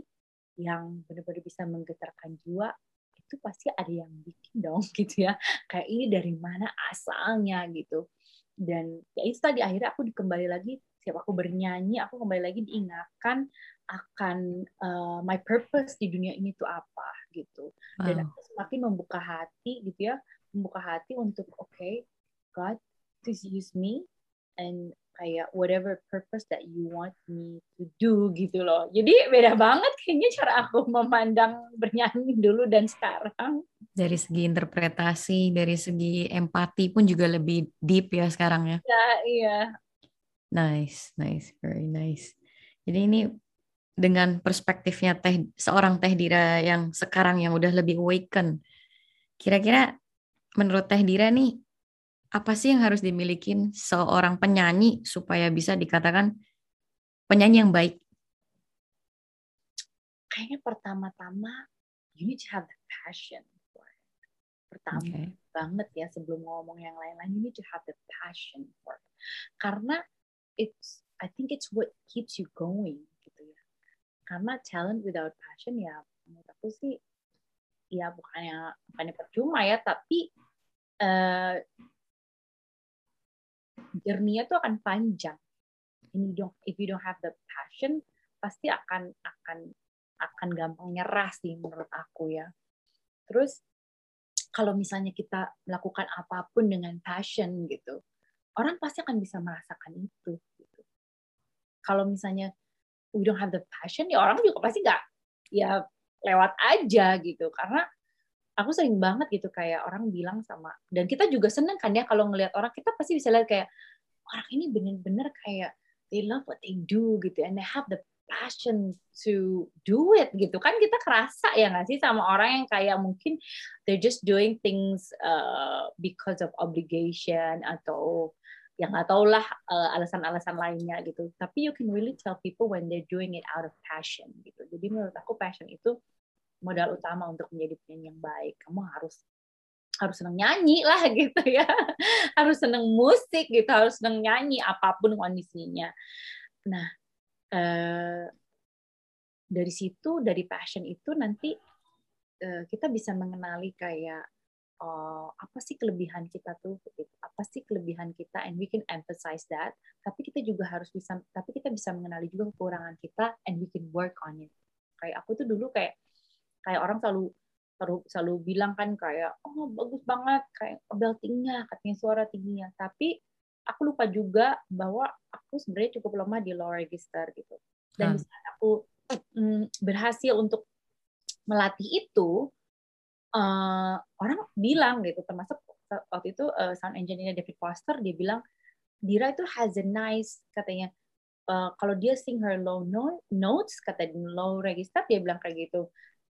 yang benar-benar bisa menggetarkan jiwa itu pasti ada yang bikin dong gitu ya. Kayak ini dari mana asalnya gitu dan ya itu tadi akhirnya aku kembali lagi siapa aku bernyanyi aku kembali lagi diingatkan akan uh, my purpose di dunia ini tuh apa gitu wow. dan aku semakin membuka hati gitu ya membuka hati untuk oke okay, God please use me and kayak whatever purpose that you want me to do gitu loh. Jadi beda banget kayaknya cara aku memandang bernyanyi dulu dan sekarang. Dari segi interpretasi, dari segi empati pun juga lebih deep ya sekarang ya. Ya, iya. Nice, nice, very nice. Jadi ini dengan perspektifnya teh seorang Teh Dira yang sekarang yang udah lebih awaken. Kira-kira menurut Teh Dira nih apa sih yang harus dimiliki seorang penyanyi supaya bisa dikatakan penyanyi yang baik? Kayaknya pertama-tama you need to have the passion for it. Pertama okay. banget ya sebelum ngomong yang lain-lain you need to have the passion for it. Karena it's I think it's what keeps you going gitu ya. Karena talent without passion ya menurut aku sih ya bukannya bukannya percuma ya tapi uh, jerninya tuh akan panjang. You don't, if you don't have the passion, pasti akan akan akan gampang nyerah sih menurut aku ya. Terus kalau misalnya kita melakukan apa pun dengan passion gitu, orang pasti akan bisa merasakan itu. Gitu. Kalau misalnya we don't have the passion, ya orang juga pasti nggak ya lewat aja gitu. Karena aku sering banget gitu kayak orang bilang sama dan kita juga seneng kan ya kalau ngelihat orang kita pasti bisa lihat kayak orang ini bener-bener kayak they love what they do gitu and they have the passion to do it gitu. Kan kita kerasa ya nggak sih sama orang yang kayak mungkin they're just doing things uh, because of obligation atau yang nggak tau lah uh, alasan-alasan lainnya gitu. Tapi you can really tell people when they're doing it out of passion gitu. Jadi menurut aku passion itu modal utama untuk menjadi penyanyi yang baik. Kamu harus harus seneng nyanyi lah gitu ya. Harus seneng musik gitu harus seneng nyanyi apa pun kondisinya. Nah Eh, dari situ dari passion itu nanti uh, kita bisa mengenali kayak uh, apa sih kelebihan kita tuh gitu. apa sih kelebihan kita? And we can emphasize that. Tapi kita juga harus bisa tapi kita bisa mengenali juga kekurangan kita and we can work on it. Kayak aku tuh dulu kayak kayak orang selalu selalu selalu bilang kan kayak oh bagus banget kayak beltingnya katanya suara tingginya tapi aku lupa juga bahwa aku sebenarnya cukup lemah di low register gitu. Dan hmm. di saat aku mm, berhasil untuk melatih itu, uh, orang bilang gitu, termasuk waktu itu uh, sound engineer David Foster dia bilang Dira itu has a nice katanya uh, kalau dia sing her low notes kata low register dia bilang kayak gitu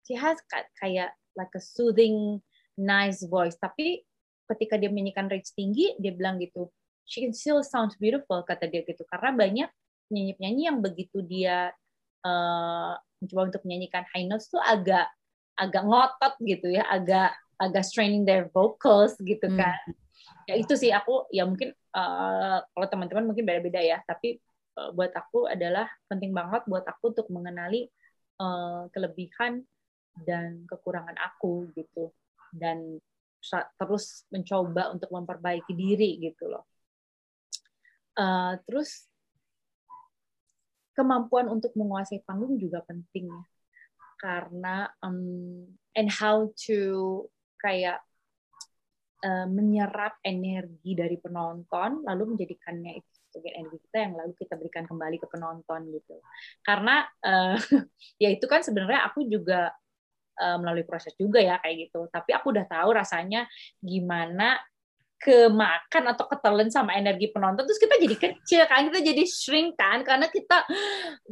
she has kayak like a soothing nice voice. Tapi ketika dia menyanyikan range tinggi dia bilang gitu she can still sound beautiful kata dia gitu. Karena banyak penyanyi-penyanyi yang begitu dia uh, mencoba untuk menyanyikan high notes tuh agak agak ngotot gitu ya agak agak straining their vocals gitu hmm. kan. Ya itu sih aku ya mungkin uh, kalau teman-teman mungkin beda-beda ya. Tapi uh, buat aku adalah penting banget buat aku untuk mengenali uh, kelebihan dan kekurangan aku gitu. Dan terus mencoba untuk memperbaiki diri gitu loh. Uh, terus kemampuan untuk menguasai panggung juga penting ya. Karena um, and how to kayak uh, menyerap energi dari penonton lalu menjadikannya itu sebagai energi kita yang lalu kita berikan kembali ke penonton gitu. Karena uh, ya itu kan sebenarnya aku juga uh, melalui proses juga ya kayak gitu. Tapi aku udah tahu rasanya gimana kemakan atau ketelan sama energi penonton terus kita jadi kecil kan kita jadi shrink kan karena kita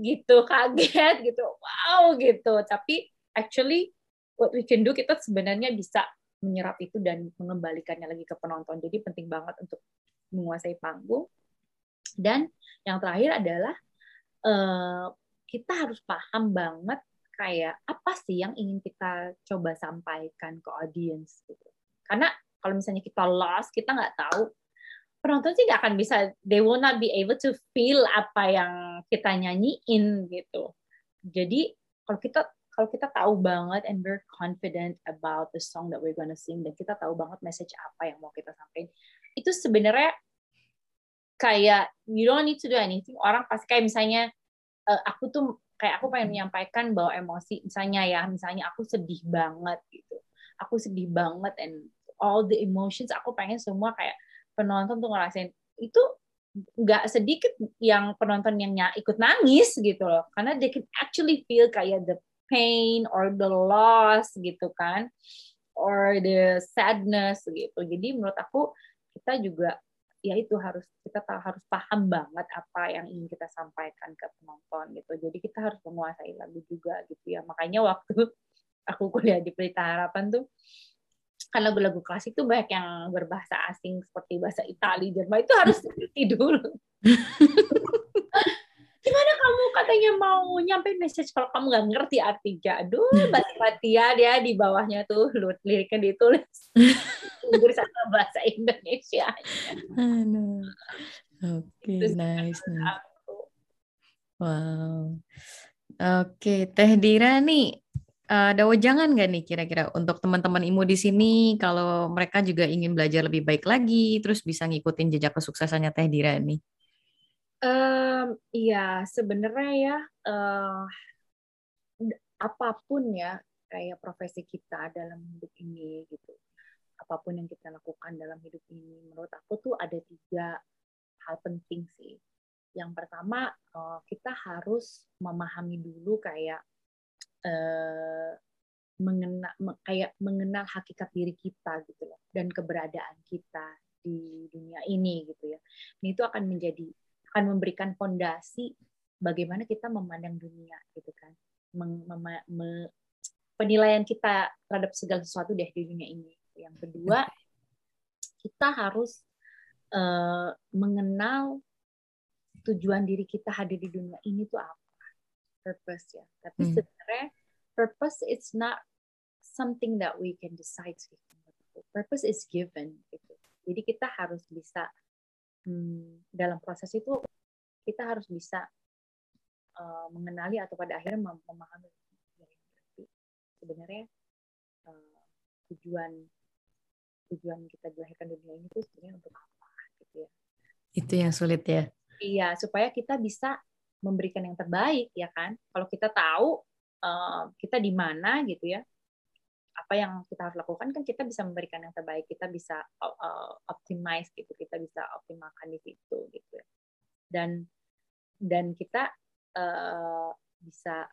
gitu kaget gitu wow gitu. Tapi actually what we can do kita sebenarnya bisa menyerap itu dan mengembalikannya lagi ke penonton. Jadi penting banget untuk menguasai panggung. Dan yang terakhir adalah uh, kita harus paham banget kayak apa sih yang ingin kita coba sampaikan ke audience gitu? Karena kalau misalnya kita lost kita nggak tahu penonton sih nggak akan bisa they will not be able to feel apa yang kita nyanyiin gitu. Jadi kalau kita kalau kita tahu banget and we're confident about the song that we're gonna sing dan kita tahu banget message apa yang mau kita sampaikan itu sebenarnya kayak you don't need to do anything. Orang pasti kayak misalnya uh, aku tuh kayak aku pengen menyampaikan bahwa emosi misalnya ya misalnya aku sedih banget gitu. Aku sedih banget and all the emotions aku pengen semua kayak penonton tuh ngerasain. Itu nggak sedikit yang penonton yang ikut nangis gitu loh. Karena they can actually feel kayak the pain or the loss gitu kan. Or the sadness gitu. Jadi menurut aku kita juga ya itu harus kita tahu harus paham banget apa yang ingin kita sampaikan ke penonton gitu jadi kita harus menguasai lagu juga gitu ya makanya waktu aku kuliah di Pelita Harapan tuh kan lagu-lagu klasik tuh banyak yang berbahasa asing seperti bahasa Italia, Jerman itu harus ngerti dulu. Gimana kamu katanya mau nyampe message kalau kamu nggak ngerti artinya? Aduh, Batia dia di bawahnya tuh liriknya ditulis Inggris atau bahasa Indonesia. Oke, okay, nice. nice. Wow. Oke, okay, Teh Dira nih uh, ada wejangan nggak nih kira-kira untuk teman-teman IMU di sini kalau mereka juga ingin belajar lebih baik lagi, terus bisa ngikutin jejak kesuksesannya Teh Dira nih? Um, iya, sebenarnya ya uh, apa pun ya kayak profesi kita dalam hidup ini gitu, apa pun yang kita lakukan dalam hidup ini, menurut aku tuh ada tiga hal penting sih. Yang pertama uh, kita harus memahami dulu kayak mengenal kayak mengenal hakikat diri kita gitu loh dan keberadaan kita di dunia ini gitu ya. Ini itu akan menjadi akan memberikan fondasi bagaimana kita memandang dunia gitu kan. Mem, mem, me, penilaian kita terhadap segala sesuatu deh di dunia ini. Yang kedua, kita harus uh, mengenal tujuan diri kita hadir di dunia ini tuh apa purpose ya. Tapi hmm. sebenarnya purpose it's not something that we can decide. Purpose is given gitu. Jadi kita harus bisa hmm, dalam proses itu kita harus bisa uh, mengenali atau pada akhirnya mem memahami sebenarnya uh, tujuan tujuan kita dilahirkan di dunia ini itu sebenarnya untuk apa gitu ya. Itu yang sulit ya. Iya, supaya kita bisa memberikan yang terbaik ya kan kalau kita tahu uh, kita di mana gitu ya apa yang kita harus lakukan kan kita bisa memberikan yang terbaik kita bisa uh, optimize gitu kita bisa optimalkan di situ gitu ya. dan dan kita uh, bisa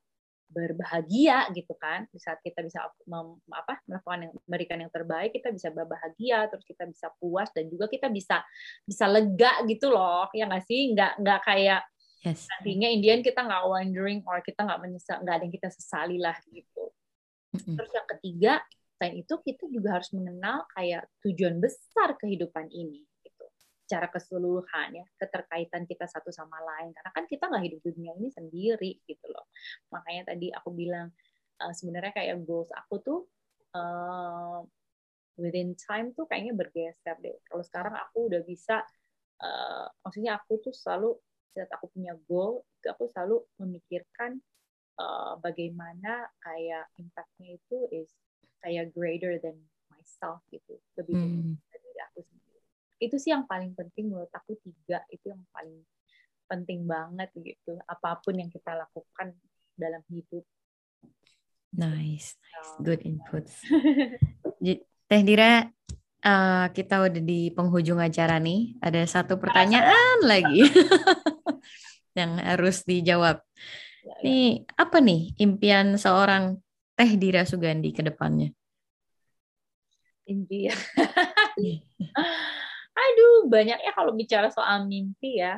berbahagia gitu kan di saat kita bisa mem, apa melakukan yang memberikan yang terbaik kita bisa berbahagia terus kita bisa puas dan juga kita bisa bisa lega gitu loh ya nggak sih nggak nggak kayak Yes. Nantinya Indian kita nggak wondering or kita nggak menyesal, nggak ada yang kita sesali lah gitu. Mm-hmm. Terus yang ketiga, selain itu kita juga harus mengenal kayak tujuan besar kehidupan ini. Secara keseluruhan ya, keterkaitan kita satu sama lain. Karena kan kita nggak hidup di dunia ini sendiri gitu loh. Makanya tadi aku bilang uh, sebenarnya kayak goals aku tuh uh, within time tuh kayaknya bergeser deh. Kalau sekarang aku udah bisa, uh, maksudnya aku tuh selalu saat aku punya goal itu aku selalu memikirkan uh, bagaimana kayak impactnya itu is kayak greater than myself gitu lebih hmm. dari aku sendiri itu sih yang paling penting menurut aku tiga itu yang paling penting banget gitu apa pun yang kita lakukan dalam hidup nice, nice. good input Teh Dira uh, kita udah di penghujung acara nih ada satu pertanyaan lagi yang harus dijawab. Ya, ya. Nih, apa nih impian seorang Teh Dira Sugandi ke depannya? Impian. Aduh, banyak ya kalau bicara soal mimpi ya.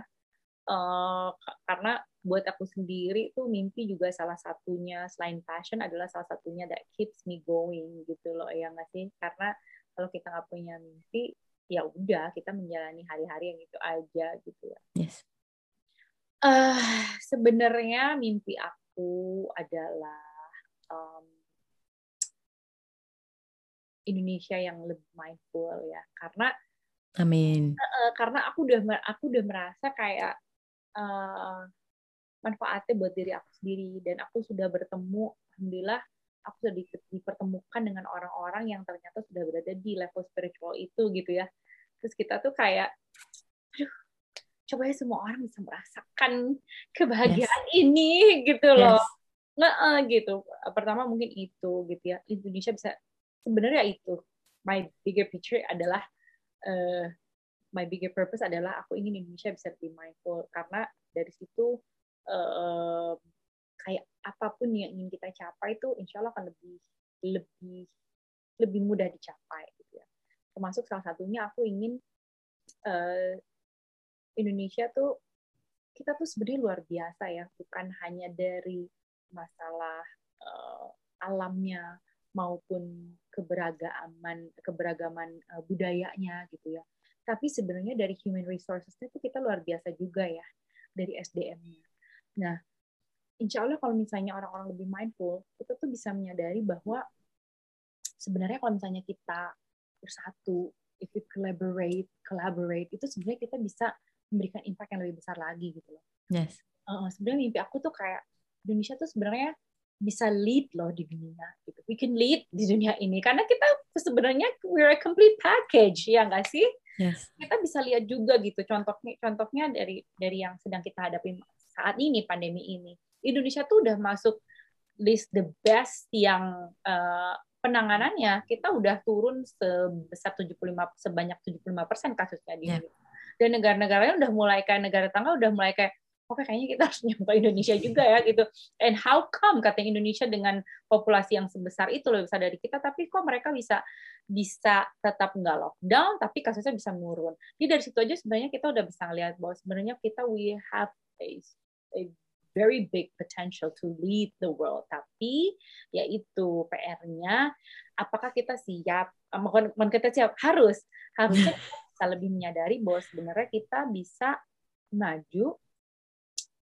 Uh, karena buat aku sendiri tuh mimpi juga salah satunya selain passion adalah salah satunya that keeps me going gitu loh ya nggak sih? Karena kalau kita nggak punya mimpi ya udah kita menjalani hari-hari yang itu aja gitu ya. Yes. Uh, sebenarnya mimpi aku adalah um, Indonesia yang lebih mindful ya, karena Amin. Uh, karena aku udah aku udah merasa kayak uh, manfaatnya buat diri aku sendiri dan aku sudah bertemu, alhamdulillah aku sudah dipertemukan dengan orang-orang yang ternyata sudah berada di level spiritual itu gitu ya. Terus kita tuh kayak, aduh coba ya semua orang bisa merasakan kebahagiaan yes. ini gitu loh. Yes. Nah, uh, gitu. Pertama mungkin itu gitu ya. Indonesia bisa sebenarnya itu my bigger picture adalah uh, my bigger purpose adalah aku ingin Indonesia bisa lebih mindful karena dari situ uh, kayak apa pun yang ingin kita capai itu insya Allah akan lebih lebih lebih mudah dicapai gitu ya. Termasuk salah satunya aku ingin uh, Indonesia tuh kita tuh sebenarnya luar biasa ya, bukan hanya dari masalah uh, alamnya maupun keberagaman keberagaman uh, budayanya gitu ya. Tapi sebenarnya dari human resources itu kita luar biasa juga ya dari SDM-nya. Nah, insya Allah kalau misalnya orang-orang lebih mindful, kita tuh bisa menyadari bahwa sebenarnya kalau misalnya kita bersatu, if we collaborate, collaborate, itu sebenarnya kita bisa memberikan impact yang lebih besar lagi gitu loh. Yes. Uh, sebenarnya mimpi aku tuh kayak Indonesia tuh sebenarnya bisa lead loh di dunia gitu. We can lead di dunia ini karena kita sebenarnya we're a complete package ya nggak sih? Yes. Kita bisa lihat juga gitu contohnya contohnya dari dari yang sedang kita hadapi saat ini pandemi ini. Indonesia tuh udah masuk list the best yang uh, penanganannya kita udah turun sebesar 75 sebanyak 75 persen kasusnya di yeah. Dan negara-negaranya udah mulai kayak negara tangga udah mulai kayak oke kayaknya kita harus nyampe Indonesia juga ya gitu. And how come katanya Indonesia dengan populasi yang sebesar itu lebih besar dari kita, tapi kok mereka bisa bisa tetap nggak lockdown, tapi kasusnya bisa menurun. Jadi dari situ aja sebenarnya kita udah bisa ngeliat bahwa sebenarnya kita we have a, a very big potential to lead the world. Tapi yaitu PR-nya, apakah kita siap? Bukan kita siap, harus harusnya kita lebih menyadari bahwa sebenarnya kita bisa maju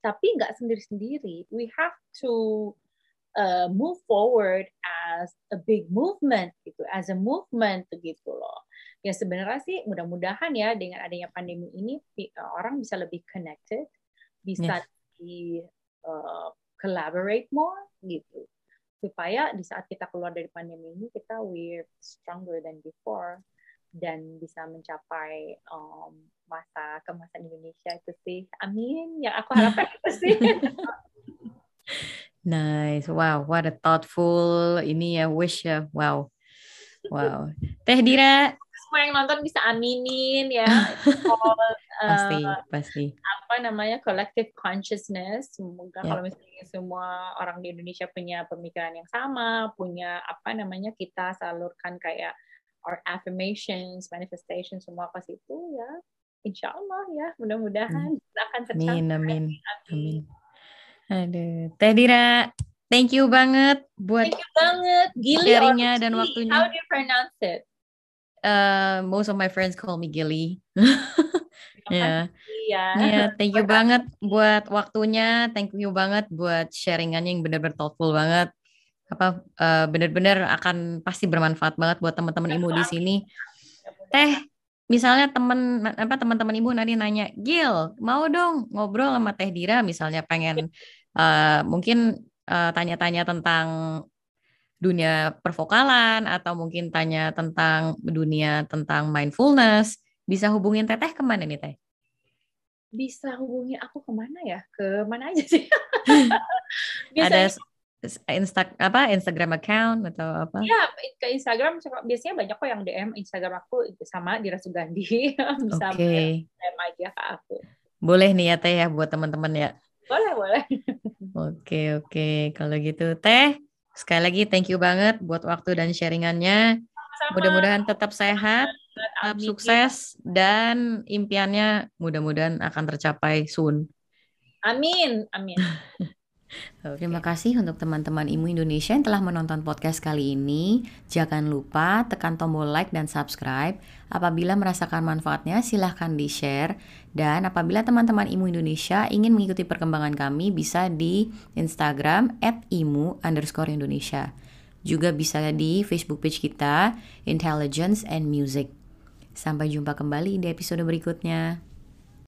tapi nggak sendiri-sendiri. We have to uh, move forward as a big movement gitu, as a movement gitu loh. Ya sebenarnya sih mudah-mudahan ya dengan adanya pandemi ini orang bisa lebih connected, bisa yeah. di uh, collaborate more gitu supaya di saat kita keluar dari pandemi ini kita we're stronger than before dan bisa mencapai um, masa kemasan Indonesia itu sih. Amin. Yang aku harapkan itu sih. nice. Wow, what a thoughtful ini ya wish ya. Wow. Wow. Teh Dira semua yang nonton bisa aminin ya. pasti, uh, pasti. Apa namanya collective consciousness. Semoga yeah. kalau misalnya semua orang di Indonesia punya pemikiran yang sama, punya apa namanya kita salurkan kayak our affirmations, manifestation semua ke situ ya insya Allah ya mudah-mudahan hmm. akan tercapai. Amin, amin, amin. Aduh, Teh Dira, thank you banget buat thank you banget. Gili sharingnya dan waktunya. How do you pronounce it? Uh, most of my friends call me Gilly. Ya. Yeah. yeah, thank you banget buat waktunya, thank you banget buat sharingannya yang benar-benar thoughtful banget. Apa uh, benar-benar akan pasti bermanfaat banget buat teman-teman ibu di sini. Teh, misalnya temen apa teman-teman ibu nanti nanya Gil mau dong ngobrol sama Teh Dira misalnya pengen uh, mungkin uh, tanya-tanya tentang dunia pervokalan atau mungkin tanya tentang dunia tentang mindfulness bisa hubungin Teteh ke mana nih Teh? Bisa hubungi aku ke mana ya? Ke mana aja sih? bisa Ada Insta apa Instagram account atau apa? Ya ke Instagram biasanya banyak kok yang DM Instagram aku sama Dira Sugandi bisa okay. DM aja ke aku. Boleh nih ya Teh ya buat teman-teman ya. Boleh boleh. Oke oke kalau gitu Teh sekali lagi thank you banget buat waktu dan sharingannya. Mudah-mudahan tetap sehat, tetap sukses dan impiannya mudah-mudahan akan tercapai soon. Amin amin. Okay. Terima kasih untuk teman-teman Imu Indonesia yang telah menonton podcast kali ini. Jangan lupa tekan tombol like dan subscribe. Apabila merasakan manfaatnya, silahkan di-share. Dan apabila teman-teman Imu Indonesia ingin mengikuti perkembangan kami, bisa di Instagram at imu underscore Indonesia. Juga bisa di Facebook page kita, Intelligence and Music. Sampai jumpa kembali di episode berikutnya.